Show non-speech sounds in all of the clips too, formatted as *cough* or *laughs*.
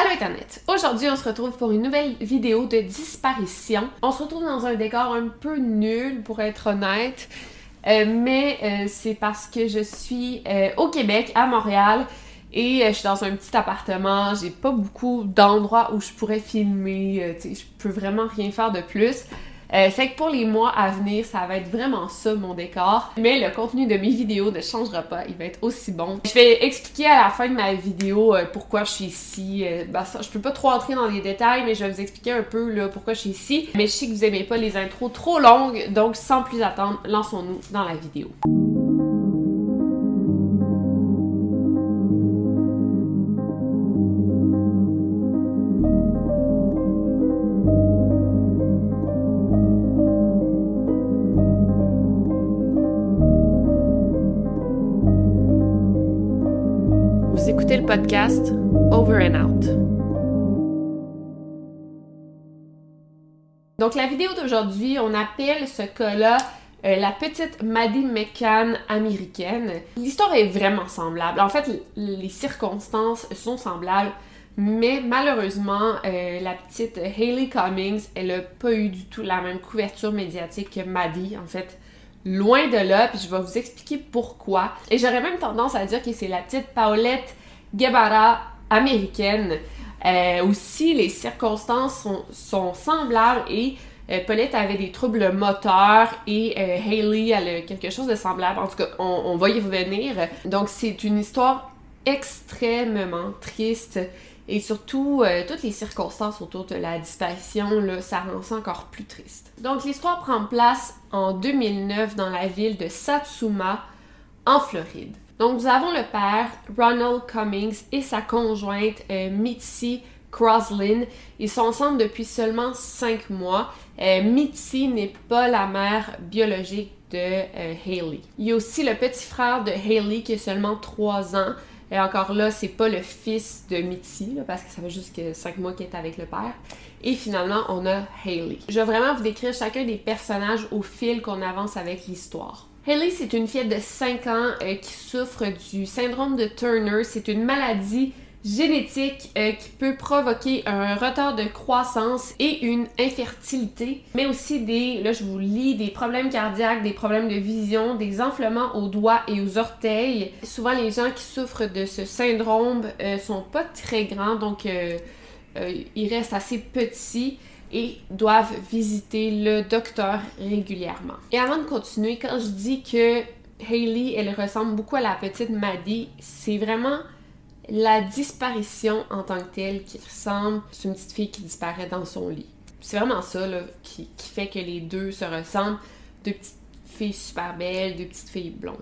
Allô Internet! Aujourd'hui, on se retrouve pour une nouvelle vidéo de disparition. On se retrouve dans un décor un peu nul, pour être honnête, euh, mais euh, c'est parce que je suis euh, au Québec, à Montréal, et je suis dans un petit appartement. J'ai pas beaucoup d'endroits où je pourrais filmer. je peux vraiment rien faire de plus. Euh, fait que pour les mois à venir, ça va être vraiment ça mon décor. Mais le contenu de mes vidéos ne changera pas, il va être aussi bon. Je vais expliquer à la fin de ma vidéo euh, pourquoi je suis ici. Euh, ben je peux pas trop entrer dans les détails, mais je vais vous expliquer un peu là, pourquoi je suis ici. Mais je sais que vous aimez pas les intros trop longues, donc sans plus attendre, lançons-nous dans la vidéo. Podcast Over and Out. Donc la vidéo d'aujourd'hui, on appelle ce cas-là euh, la petite Maddie McCann américaine. L'histoire est vraiment semblable. En fait, les circonstances sont semblables, mais malheureusement, euh, la petite Hayley Cummings, elle n'a pas eu du tout la même couverture médiatique que Maddie. En fait, loin de là, puis je vais vous expliquer pourquoi. Et j'aurais même tendance à dire que c'est la petite Paulette Guevara américaine. Euh, aussi, les circonstances sont, semblables et euh, Paulette avait des troubles moteurs et euh, Hayley elle a quelque chose de semblable. En tout cas, on, on va y revenir. Donc, c'est une histoire extrêmement triste et surtout, euh, toutes les circonstances autour de la disparition, là, ça rend ça encore plus triste. Donc, l'histoire prend place en 2009 dans la ville de Satsuma, en Floride. Donc, nous avons le père, Ronald Cummings, et sa conjointe, euh, Mitzi Croslin. Ils sont ensemble depuis seulement 5 mois. Euh, Mitzi n'est pas la mère biologique de euh, Haley. Il y a aussi le petit frère de Haley qui a seulement 3 ans. Et encore là, c'est pas le fils de Mitzi, parce que ça fait juste que 5 mois qu'il est avec le père. Et finalement, on a Haley. Je vais vraiment vous décrire chacun des personnages au fil qu'on avance avec l'histoire. Haley, c'est une fille de 5 ans euh, qui souffre du syndrome de Turner. C'est une maladie génétique euh, qui peut provoquer un retard de croissance et une infertilité, mais aussi des, là je vous lis, des problèmes cardiaques, des problèmes de vision, des enflements aux doigts et aux orteils. Souvent les gens qui souffrent de ce syndrome euh, sont pas très grands, donc euh, ils restent assez petits et doivent visiter le docteur régulièrement. Et avant de continuer, quand je dis que Hailey, elle ressemble beaucoup à la petite Maddie, c'est vraiment la disparition en tant que telle qui ressemble, c'est une petite fille qui disparaît dans son lit. C'est vraiment ça qui, fait que les deux se ressemblent. Deux petites filles super belles, deux petites filles blondes.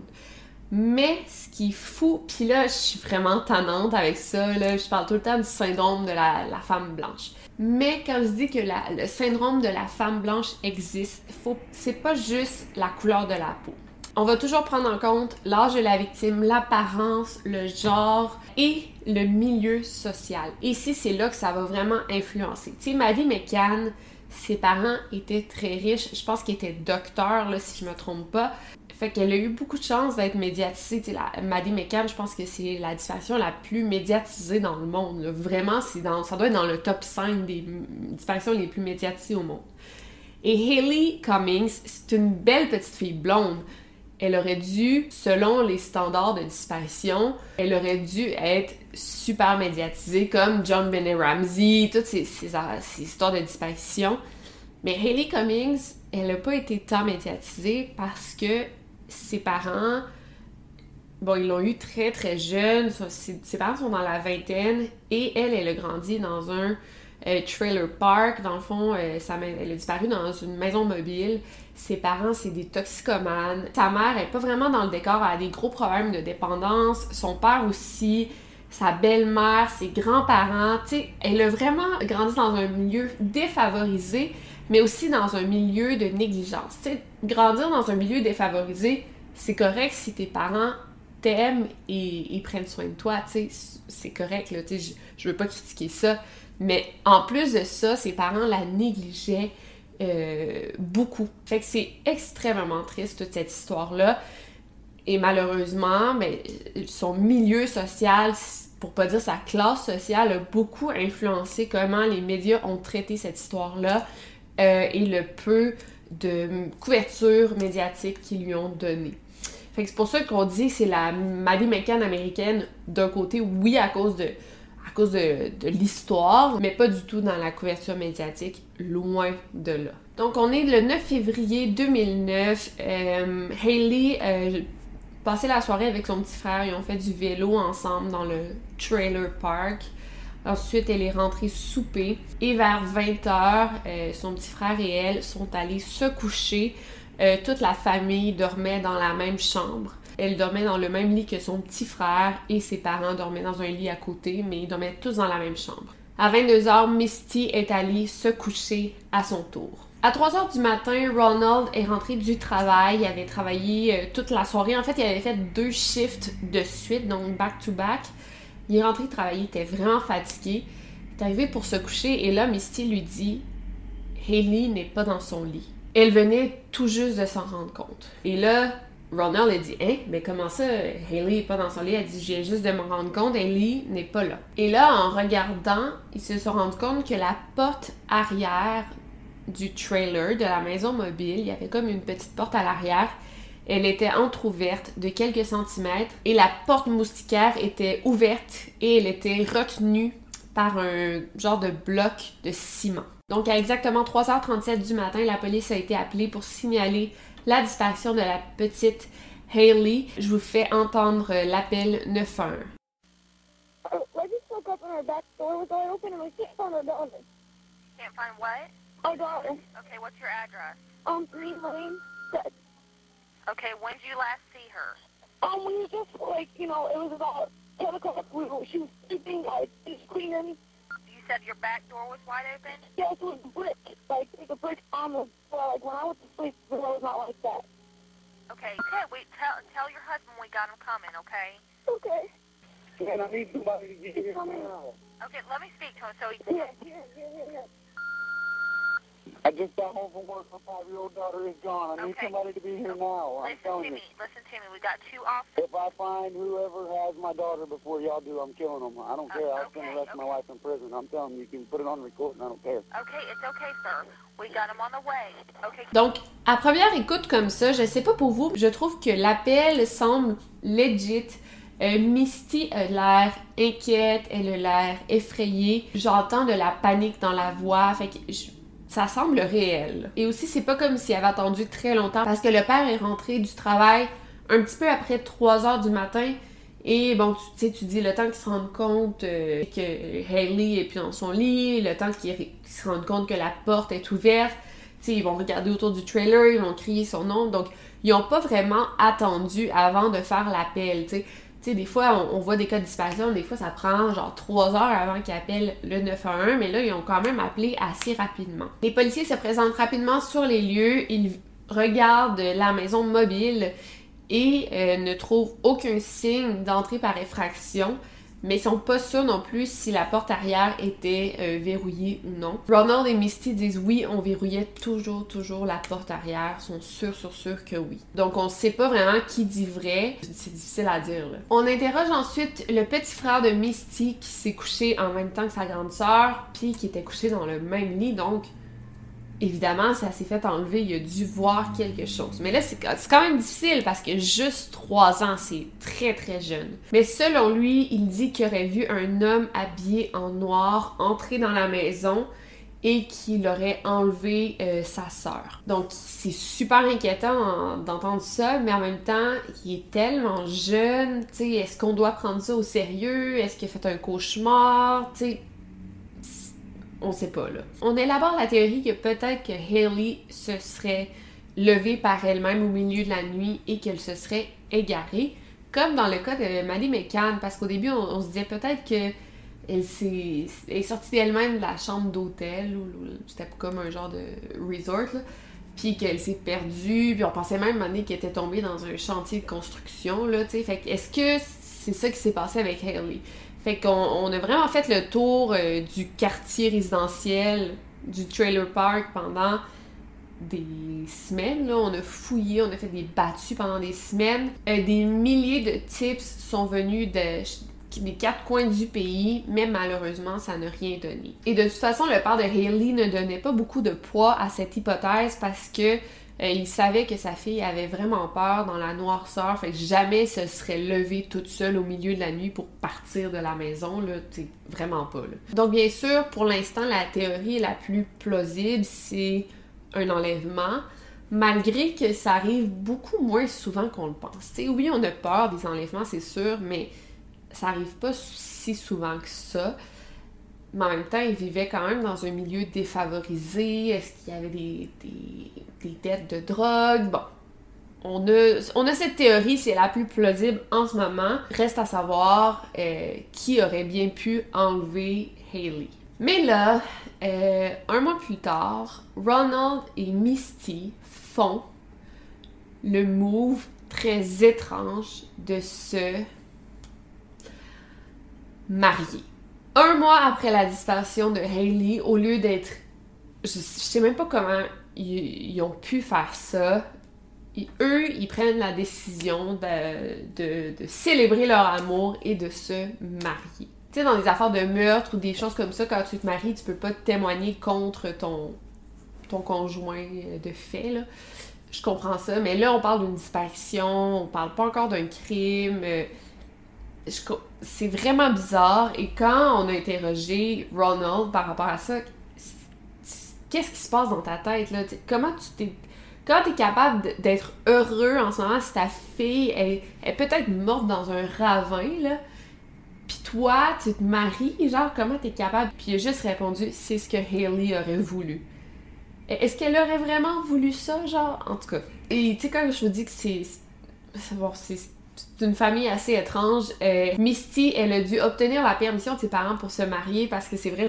Mais ce qui est fou, puis là, je suis vraiment tannante avec ça, je parle tout le temps du syndrome de la, femme blanche. Mais quand je dis que le syndrome de la femme blanche existe, c'est pas juste la couleur de la peau on va toujours prendre en compte l'âge de la victime, l'apparence, le genre et le milieu social. Ici, c'est là que ça va vraiment influencer. Tu sais, Maddie McCann, ses parents étaient très riches. Je pense qu'ils étaient docteurs, là, si je me trompe pas. Fait qu'elle a eu beaucoup de chance d'être médiatisée. Tu sais, Maddie McCann, je pense que c'est la disparition la plus médiatisée dans le monde. Vraiment, c'est dans, ça doit être dans le top 5 des disparitions les plus médiatisées au monde. Et Hayley Cummings, c'est une belle petite fille blonde. Elle aurait dû, selon les standards de disparition, elle aurait dû être super médiatisée comme John Benet Ramsey, toutes ces, ces, ces histoires de disparition. Mais Hayley Cummings, elle n'a pas été tant médiatisée parce que ses parents, bon, ils l'ont eu très très jeune, ses, parents sont dans la vingtaine et elle, elle a grandi dans un euh, trailer park. Dans le fond, euh, elle a disparu dans une maison mobile. Ses parents, c'est des toxicomanes. Sa mère elle est pas vraiment dans le décor, elle a des gros problèmes de dépendance. Son père aussi. Sa belle-mère, ses grands-parents, tu sais, elle a vraiment grandi dans un milieu défavorisé, mais aussi dans un milieu de négligence. Grandir dans un milieu défavorisé, c'est correct si tes parents t'aiment et, prennent soin de toi, c'est correct, là, sais, je, veux pas critiquer ça, mais en plus de ça, ses parents la négligeaient euh, beaucoup. Fait que c'est extrêmement triste, toute cette histoire-là, et malheureusement, mais ben, son milieu social, pour pas dire sa classe sociale, a beaucoup influencé comment les médias ont traité cette histoire-là, euh, et le peu de couverture médiatique qu'ils lui ont donné. C'est pour ça qu'on dit c'est la Maddie McCann américaine d'un côté, oui, à cause de à cause de, l'histoire, mais pas du tout dans la couverture médiatique, loin de là. Donc on est le 9 février 2009. Euh, Hailey euh, passait la soirée avec son petit frère, ils ont fait du vélo ensemble dans le trailer park. Ensuite, elle est rentrée souper et vers 20h, euh, son petit frère et elle sont allés se coucher. Euh, toute la famille dormait dans la même chambre. Elle dormait dans le même lit que son petit frère et ses parents dormaient dans un lit à côté, mais ils dormaient tous dans la même chambre. À 22h, Misty est allée se coucher à son tour. À 3h du matin, Ronald est rentré du travail. Il avait travaillé euh, toute la soirée. En fait, il avait fait deux shifts de suite, donc back-to-back. back to back il est rentré travailler, il était vraiment fatigué. Il est arrivé pour se coucher et là, Misty lui dit Hailey n'est pas dans son lit. Elle venait tout juste de s'en rendre compte. Et là, Ronald a dit Hein, mais comment ça, Hailey n'est pas dans son lit? Elle dit J'ai juste de me rendre compte, Hailey n'est pas là. Et là, en regardant, ils se sont rendus compte que la porte arrière du trailer de la maison mobile, il y avait comme une petite porte à l'arrière elle était entr'ouverte de quelques centimètres et la porte moustiquaire était ouverte et elle était retenue par un genre de bloc de ciment. Donc à exactement 3h37 du matin, la police a été appelée pour signaler la disparition de la petite Hailey. Je vous fais entendre l'appel 911. Can't find what? Okay, what's your address? Um, Green Lane. Okay, when did you last see her? Um, we were just like, you know, it was about 10 o'clock. We were, she was sleeping. I was cleaning. You said your back door was wide open? Yes, it was brick. Like, there's a brick on the floor. Like, when I went to sleep, the door was not like that. Okay, okay, wait, tell, tell your husband we got him coming, okay? Okay. Man, I need somebody to get here now. Okay, let me speak to him so he can... Yeah, yeah, yeah, yeah. I just got home from work. My five-year-old daughter is gone. I need somebody to be here now. I'm telling to you. me. Listen to me. We got two officers. If I find whoever has my daughter before y'all do, I'm killing them. I don't care. I'll spend the rest of my life in prison. I'm telling you, you can put it on record, and I don't care. Okay, it's okay, sir. We got him on the way. Okay. Donc, à première écoute comme ça, je sais pas pour vous, je trouve que l'appel semble legit. Euh, Misty a l'air inquiète, elle a l'air effrayée. J'entends de la panique dans la voix. Fait que je, ça semble réel. Et aussi, c'est pas comme s'il avait attendu très longtemps parce que le père est rentré du travail un petit peu après 3 heures du matin. Et bon, tu sais, tu dis le temps qu'il se rende compte euh, que Hailey est plus dans son lit, le temps qu'il se rende compte que la porte est ouverte. Tu sais, ils vont regarder autour du trailer, ils vont crier son nom. Donc, ils ont pas vraiment attendu avant de faire l'appel, tu sais. Des fois, on, voit des cas de disparition, des fois, ça prend genre trois heures avant qu'ils appellent le 911, mais là, ils ont quand même appelé assez rapidement. Les policiers se présentent rapidement sur les lieux, ils regardent la maison mobile et euh, ne trouvent aucun signe d'entrée par effraction. Mais ils sont pas sûrs non plus si la porte arrière était euh, verrouillée ou non. Ronald et Misty disent oui, on verrouillait toujours, toujours la porte arrière, ils sont sûrs, sûrs, sûrs que oui. Donc on sait pas vraiment qui dit vrai, c'est difficile à dire. On interroge ensuite le petit frère de Misty qui s'est couché en même temps que sa grande sœur, puis qui était couché dans le même lit, donc évidemment, ça s'est fait enlever, il a dû voir quelque chose. Mais là, c'est quand même difficile parce que juste 3 ans, c'est très très jeune. Mais selon lui, il dit qu'il aurait vu un homme habillé en noir entrer dans la maison et qu'il aurait enlevé euh, sa sœur. Donc c'est super inquiétant d'entendre ça, mais en même temps, il est tellement jeune, tu sais, est-ce qu'on doit prendre ça au sérieux? Est-ce qu'il a fait un cauchemar? Tu sais, on sait pas là. On élabore la théorie que peut-être que Haley se serait levée par elle-même au milieu de la nuit et qu'elle se serait égarée, comme dans le cas de Maddie McCann, parce qu'au début on, se disait peut-être que elle est, sortie d'elle-même de la chambre d'hôtel, ou, c'était comme un genre de resort, puis qu'elle s'est perdue, puis on pensait même qu'elle était tombée dans un chantier de construction, là, tu sais. Fait est-ce que c'est ça qui s'est passé avec Haley? Fait qu'on on a vraiment fait le tour euh, du quartier résidentiel du trailer park pendant des semaines. On a fouillé, on a fait des battues pendant des semaines. Euh, des milliers de tips sont venus de, des quatre coins du pays, mais malheureusement, ça n'a rien donné. Et de toute façon, le père de Haley ne donnait pas beaucoup de poids à cette hypothèse parce que euh, il savait que sa fille avait vraiment peur dans la noirceur, fait que jamais se serait levée toute seule au milieu de la nuit pour partir de la maison, là, c'est vraiment pas, là. Donc bien sûr, pour l'instant, la théorie la plus plausible, c'est un enlèvement, malgré que ça arrive beaucoup moins souvent qu'on le pense. T'sais, oui, on a peur des enlèvements, c'est sûr, mais ça arrive pas si souvent que ça mais en même temps, il vivait quand même dans un milieu défavorisé. Est-ce qu'il y avait des, dettes de drogue? Bon, on a, on a cette théorie, c'est la plus plausible en ce moment. Reste à savoir euh, qui aurait bien pu enlever Haley. Mais là, euh, un mois plus tard, Ronald et Misty font le move très étrange de se marier un mois après la disparition de Hailey, au lieu d'être. Je, sais même pas comment ils, ont pu faire ça. eux, ils prennent la décision de, célébrer leur amour et de se marier. Tu sais, dans des affaires de meurtre ou des choses comme ça, quand tu te maries, tu peux pas témoigner contre ton, ton conjoint de fait. Je comprends ça, mais là, on parle d'une disparition, on parle pas encore d'un crime. Euh, c'est vraiment bizarre. Et quand on a interrogé Ronald par rapport à ça, qu'est-ce qui se passe dans ta tête, là? comment tu t'es. Comment t'es capable d'être heureux en ce moment si ta fille est, peut-être morte dans un ravin, là? Puis toi, tu te maries, genre, comment t'es capable? Puis il a juste répondu, c'est ce que Haley aurait voulu. Est-ce qu'elle aurait vraiment voulu ça, genre? En tout cas. Et tu sais, quand je vous dis que c'est. Bon, c'est c'est une famille assez étrange. Euh, Misty, elle a dû obtenir la permission de ses parents pour se marier parce que c'est vrai.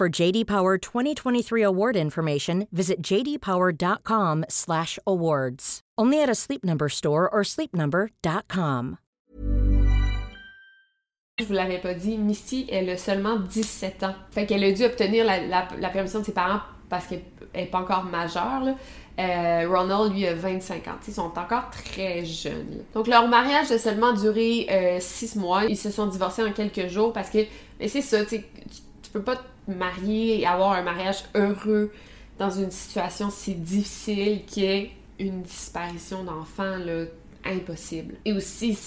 For JD Power 2023 award information, visit jdpower.com/awards. Only at a Sleep Number store or sleepnumber.com. Je vous l'avais pas dit, Misty, elle a seulement 17 ans. Fait qu'elle a dû obtenir la, la, la permission de ses parents parce qu'elle n'est pas encore majeure. Euh, Ronald, lui, a 25 ans. Ils sont encore très jeunes. Donc, leur mariage a seulement duré 6 mois. Ils se sont divorcés en quelques jours parce que, mais c'est ça, tu, tu peux pas te marier et avoir un mariage heureux dans une situation si difficile qui est une disparition d'enfants, impossible. Et aussi,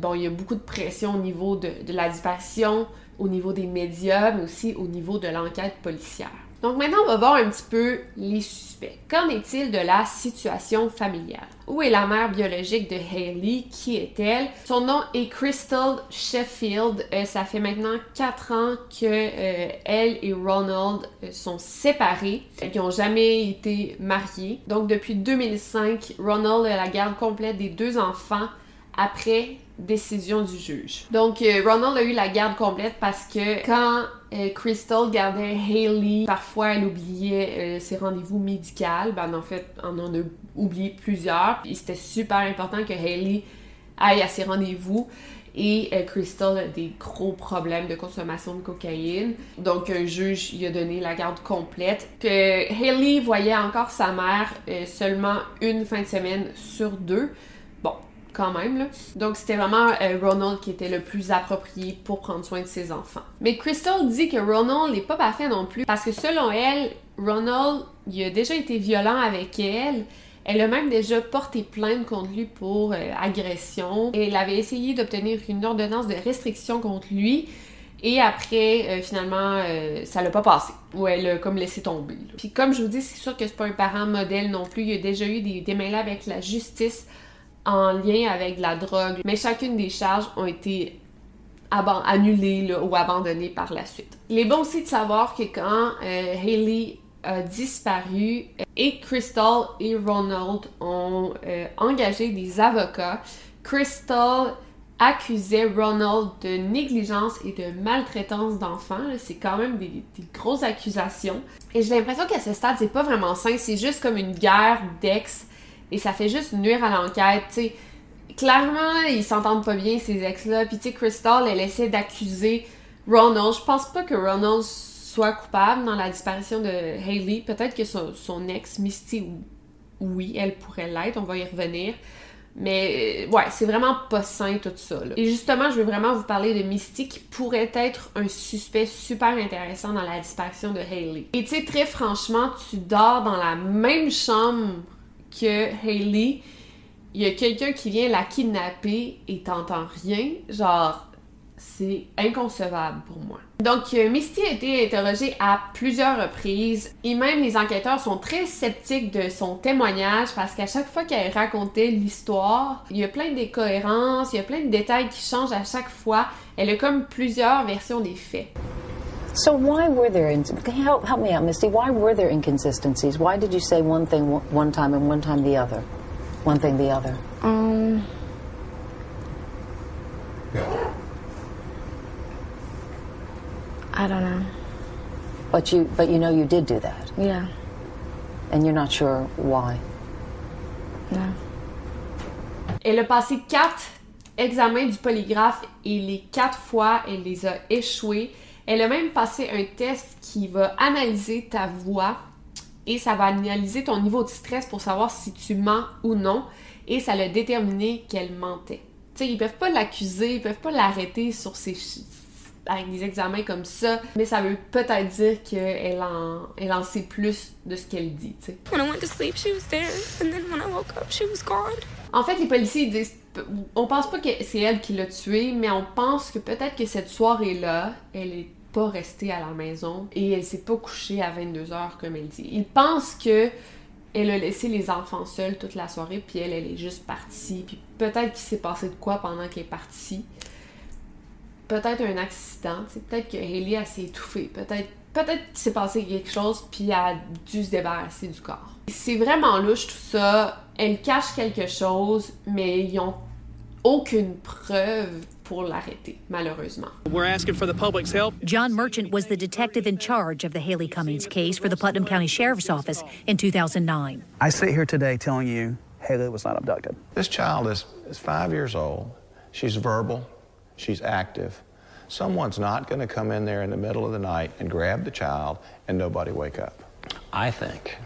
bon, il y a beaucoup de pression au niveau de, de la disparition, au niveau des médias, mais aussi au niveau de l'enquête policière. Donc maintenant, on va voir un petit peu les suspects. Qu'en est-il de la situation familiale? Où est la mère biologique de Haley? Qui est-elle? Son nom est Crystal Sheffield. Euh, ça fait maintenant quatre ans que euh, elle et Ronald euh, sont séparés. Ils n'ont jamais été mariés. Donc depuis 2005, Ronald a la garde complète des deux enfants après décision du juge. Donc, Ronald a eu la garde complète parce que quand euh, Crystal gardait Haley, parfois elle oubliait euh, ses rendez-vous médicaux. Ben, en fait, on en a oublié plusieurs. C'était super important que Haley aille à ses rendez-vous. Et Crystal a des gros problèmes de consommation de cocaïne. Donc, un juge lui a donné la garde complète. Que Haley voyait encore sa mère seulement une fin de semaine sur deux Donc c'était vraiment euh, Ronald qui était le plus approprié pour prendre soin de ses enfants. Mais Crystal dit que Ronald n'est pas parfait non plus parce que selon elle, Ronald, il a déjà été violent avec elle. Elle a même déjà porté plainte contre lui pour euh, agression. Elle avait essayé d'obtenir une ordonnance de restriction contre lui. Et après, euh, finalement, ça l'a pas passé. Ou elle a comme laissé tomber. Puis comme je vous dis, c'est sûr que c'est pas un parent modèle non plus. Il y a déjà eu des démêlés avec la justice en lien avec la drogue, mais chacune des charges ont été annulées ou abandonnées par la suite. Il est bon aussi de savoir que quand euh, Haley a disparu euh, et Crystal et Ronald ont euh, engagé des avocats, Crystal accusait Ronald de négligence et de maltraitance d'enfants. C'est quand même des, grosses accusations. Et j'ai l'impression qu'à ce stade, c'est pas vraiment sain. C'est juste comme une guerre d'ex et ça fait juste nuire à l'enquête, tu sais. Clairement, ils s'entendent pas bien, ces ex-là. Puis, tu sais, Crystal, elle essaie d'accuser Ronald. Je pense pas que Ronald soit coupable dans la disparition de Hailey. Peut-être que son, ex, Misty, oui, elle pourrait l'être. On va y revenir. Mais euh, ouais, c'est vraiment pas sain tout ça. Et justement, je veux vraiment vous parler de Misty qui pourrait être un suspect super intéressant dans la disparition de Hailey. Et tu sais, très franchement, tu dors dans la même chambre que Hailey, il y a quelqu'un qui vient la kidnapper et t'entends rien, genre, c'est inconcevable pour moi. Donc, euh, Misty a été interrogée à plusieurs reprises et même les enquêteurs sont très sceptiques de son témoignage parce qu'à chaque fois qu'elle racontait l'histoire, il y a plein d'incohérences, il y a plein de détails qui changent à chaque fois. Elle a comme plusieurs versions des faits. So why were there help help me out, Misty? Why were there inconsistencies? Why did you say one thing one time and one time the other? One thing the other. Um. I don't know. But you but you know you did do that. Yeah. And you're not sure why. No. Elle a passé quatre examens du polygraphe et les quatre fois elle les a échoués. Elle a même passé un test qui va analyser ta voix et ça va analyser ton niveau de stress pour savoir si tu mens ou non et ça l'a déterminé qu'elle mentait. Tu sais, ils peuvent pas l'accuser, ils peuvent pas l'arrêter sur ses avec des examens comme ça, mais ça veut peut-être dire qu'elle en, elle en sait plus de ce qu'elle dit, tu sais. En fait, les policiers disent on pense pas que c'est elle qui l'a tué, mais on pense que peut-être que cette soirée-là, elle est pas restée à la maison et elle s'est pas couchée à 22h comme elle dit. Il pense que elle a laissé les enfants seuls toute la soirée puis elle elle est juste partie puis peut-être qu'il s'est passé de quoi pendant qu'elle est partie. Peut-être un accident, peut-être que Hailey s'est étouffée, peut-être peut-être qu'il s'est passé quelque chose puis elle a dû se débarrasser du corps. C'est vraiment louche tout ça. Elle cache quelque chose, mais ils ont aucune preuve pour l'arrêter, malheureusement. We're asking for the public's help. John Merchant was the detective in charge of the Haley Cummings case for the Putnam County Sheriff's Office in 2009. I sit here today telling you Haley was not abducted. This child is, is five years old. She's verbal. She's active. Someone's not going to come in there in the middle of the night and grab the child and nobody wake up. I think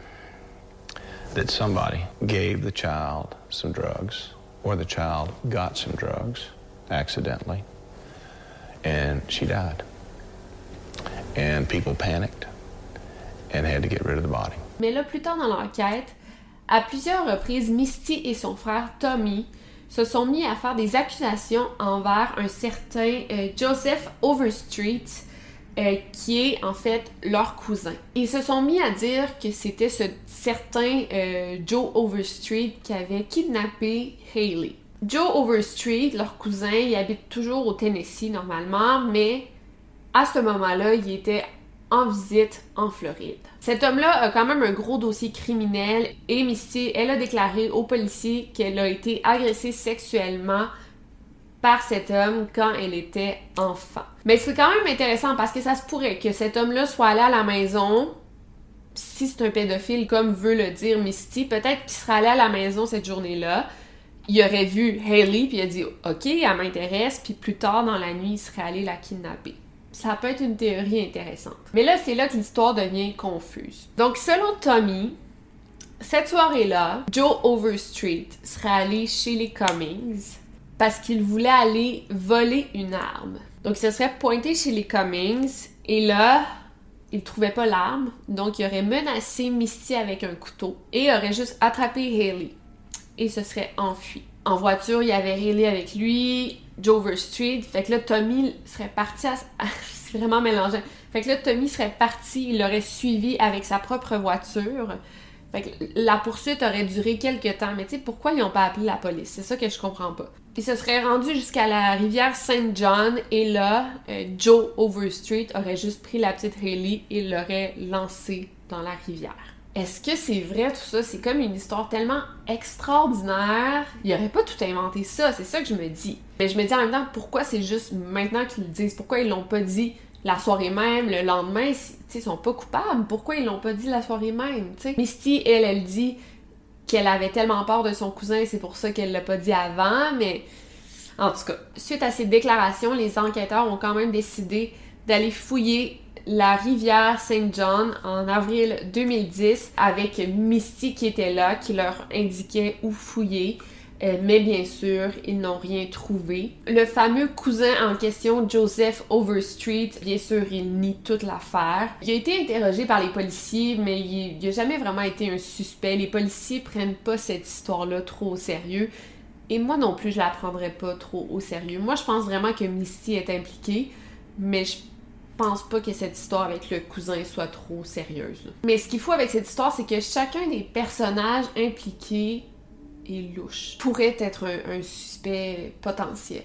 that somebody gave the child some drugs or the child got some drugs accidentally and she died. And people panicked and had to get rid of the body. Mais là, plus tard dans l'enquête, à plusieurs reprises, Misty et son frère Tommy se sont mis à faire des accusations envers un certain euh, Joseph Overstreet, euh, qui est en fait leur cousin. Ils se sont mis à dire que c'était ce certain euh, Joe Overstreet qui avait kidnappé Haley. Joe Overstreet, leur cousin, il habite toujours au Tennessee normalement, mais à ce moment-là, il était en visite en Floride. Cet homme-là a quand même un gros dossier criminel et Misty, elle a déclaré aux policiers qu'elle a été agressée sexuellement par cet homme quand elle était enfant. Mais c'est quand même intéressant parce que ça se pourrait que cet homme-là soit allé à la maison, si c'est un pédophile comme veut le dire Misty, peut-être qu'il serait allé à la maison cette journée-là, il aurait vu Haley puis il a dit OK, elle m'intéresse, puis plus tard dans la nuit, il serait allé la kidnapper. Ça peut être une théorie intéressante. Mais là, c'est là que l'histoire devient confuse. Donc, selon Tommy, cette soirée-là, Joe Overstreet serait allé chez les Cummings parce qu'il voulait aller voler une arme. Donc, il se serait pointé chez les Cummings et là, il trouvait pas l'arme. Donc, il aurait menacé Misty avec un couteau et aurait juste attrapé Haley et se serait enfui. En voiture, il y avait Haley avec lui, Jover Street. Fait que là, Tommy serait parti à... *laughs* C'est vraiment mélangeant. Fait que là, Tommy serait parti, il l'aurait suivi avec sa propre voiture. Fait que la poursuite aurait duré quelques temps. Mais tu sais, pourquoi ils n'ont pas appelé la police? C'est ça que je comprends pas. Puis se serait rendu jusqu'à la rivière Saint John et là, euh, Joe Overstreet aurait juste pris la petite Haley et l'aurait lancée dans la rivière. Est-ce que c'est vrai tout ça? C'est comme une histoire tellement extraordinaire. Il aurait pas tout inventé ça, c'est ça que je me dis. Mais je me dis en même temps, pourquoi c'est juste maintenant qu'ils le disent? Pourquoi ils l'ont pas dit la soirée même, le lendemain? Ils sont pas coupables. Pourquoi ils l'ont pas dit la soirée même? Misty, elle, elle dit qu'elle avait tellement peur de son cousin, c'est pour ça qu'elle l'a pas dit avant, mais en tout cas, suite à ces déclarations, les enquêteurs ont quand même décidé d'aller fouiller la rivière Saint John en avril 2010 avec Misty qui était là, qui leur indiquait où fouiller. Euh, mais bien sûr, ils n'ont rien trouvé. Le fameux cousin en question, Joseph Overstreet, bien sûr, il nie toute l'affaire. Il a été interrogé par les policiers, mais il n'a jamais vraiment été un suspect. Les policiers prennent pas cette histoire-là trop au sérieux. Et moi non plus, je la prendrais pas trop au sérieux. Moi, je pense vraiment que Misty est impliquée, mais je pense pas que cette histoire avec le cousin soit trop sérieuse. Mais ce qu'il faut avec cette histoire, c'est que chacun des personnages impliqués est louche. Pourrait être un, suspect potentiel.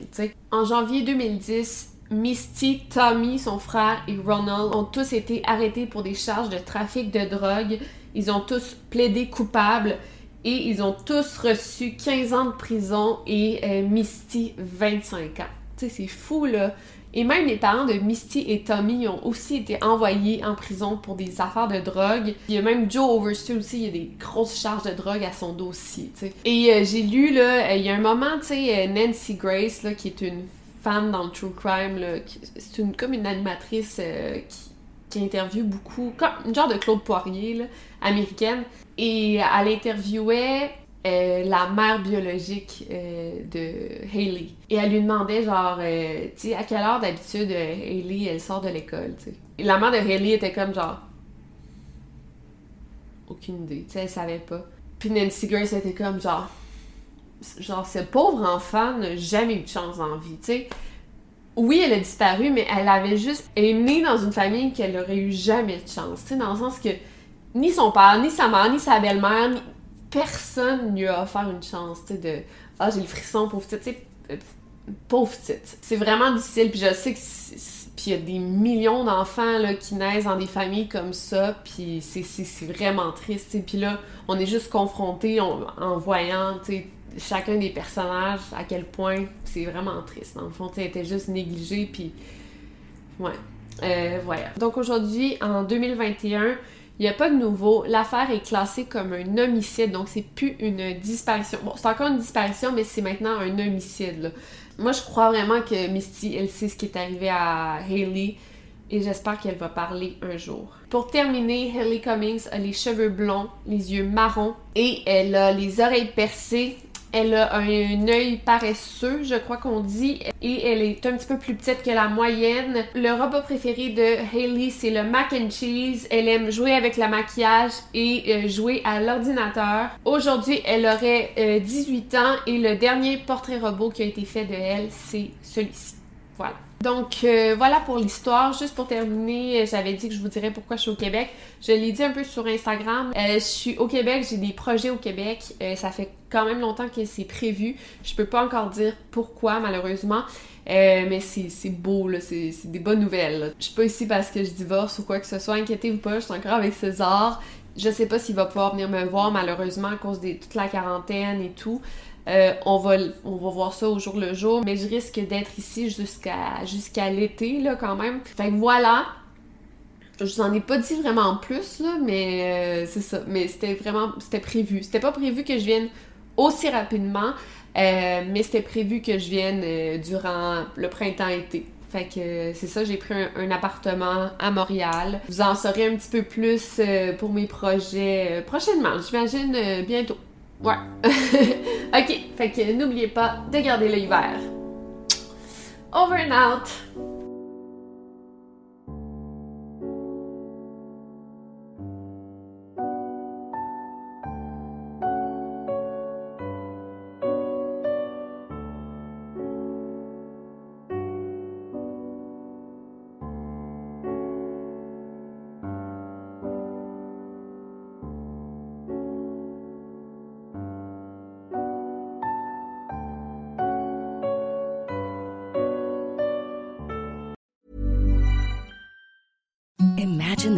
En janvier 2010, Misty, Tommy, son frère et Ronald ont tous été arrêtés pour des charges de trafic de drogue. Ils ont tous plaidé coupables et ils ont tous reçu 15 ans de prison et euh, Misty 25 ans. Tu sais, c'est fou là. Et même les parents de Misty et Tommy ont aussi été envoyés en prison pour des affaires de drogue. Il y a même Joe Overstreet aussi, il y a des grosses charges de drogue à son dossier. Et euh, j'ai lu, là, euh, il y a un moment, tu sais, euh, Nancy Grace, là, qui est une fan dans le true crime, c'est une, comme une animatrice qui, qui interviewe beaucoup, comme une genre de Claude Poirier, là, américaine. Et elle interviewait euh, la mère biologique euh, de Hailey. Et elle lui demandait, genre, euh, tu sais, à quelle heure d'habitude Hailey, elle sort de l'école, tu sais. Et la mère de Hailey était comme, genre, aucune idée, tu sais, elle savait pas. Puis Nancy Grace était comme, genre, genre, ce pauvre enfant n'a jamais eu de chance en vie, tu sais. Oui, elle a disparu, mais elle avait juste. Elle est née dans une famille qu'elle aurait eu jamais de chance, tu sais, dans le sens que ni son père, ni sa mère, ni sa belle-mère, personne lui a offert une chance, tu sais, de Ah, j'ai le frisson, pauvre petite, euh, pauvre petite. C'est vraiment difficile, puis je sais que. Il y a des millions d'enfants qui naissent dans des familles comme ça, puis c'est vraiment triste, tu Puis là, on est juste confronté en voyant, chacun des personnages, à quel point c'est vraiment triste. Dans le fond, tu était juste négligé, puis. Ouais. Euh, voilà. Donc aujourd'hui, en 2021, il n'y a pas de nouveau. L'affaire est classée comme un homicide, donc c'est plus une disparition. Bon, c'est encore une disparition, mais c'est maintenant un homicide. Moi, je crois vraiment que Misty, elle sait ce qui est arrivé à Haley. et j'espère qu'elle va parler un jour. Pour terminer, Hailey Cummings a les cheveux blonds, les yeux marrons et elle a les oreilles percées elle a un œil paresseux, je crois qu'on dit, et elle est un petit peu plus petite que la moyenne. Le repas préféré de Hailey, c'est le mac and cheese. Elle aime jouer avec le maquillage et euh, jouer à l'ordinateur. Aujourd'hui, elle aurait 18 euh, ans et le dernier portrait robot qui a été fait de elle, c'est celui-ci. Voilà. Donc euh, voilà pour l'histoire. Juste pour terminer, j'avais dit que je vous dirais pourquoi je suis au Québec. Je l'ai dit un peu sur Instagram. Euh, je suis au Québec, j'ai des projets au Québec. Euh, ça fait quand même longtemps que c'est prévu. Je peux pas encore dire pourquoi malheureusement. mais c'est beau, c'est des bonnes nouvelles. Je suis pas ici parce que je divorce ou quoi que ce soit, inquiétez-vous pas, je suis encore avec César. Je sais pas s'il va pouvoir venir me voir malheureusement à cause de toute la quarantaine et tout. Euh, on, va, on va voir ça au jour le jour, mais je risque d'être ici jusqu'à jusqu'à l'été, là, quand même. Fait que voilà. Je vous en ai pas dit vraiment plus, là, mais euh, c'est ça. Mais c'était vraiment, c'était prévu. C'était pas prévu que je vienne aussi rapidement, euh, mais c'était prévu que je vienne durant le printemps-été. Fait que c'est ça, j'ai pris un, appartement à Montréal. Vous en saurez un petit peu plus pour mes projets prochainement, j'imagine bientôt. Ouais. *laughs* ok, fait que n'oubliez pas de garder l'œil vert. Over and out!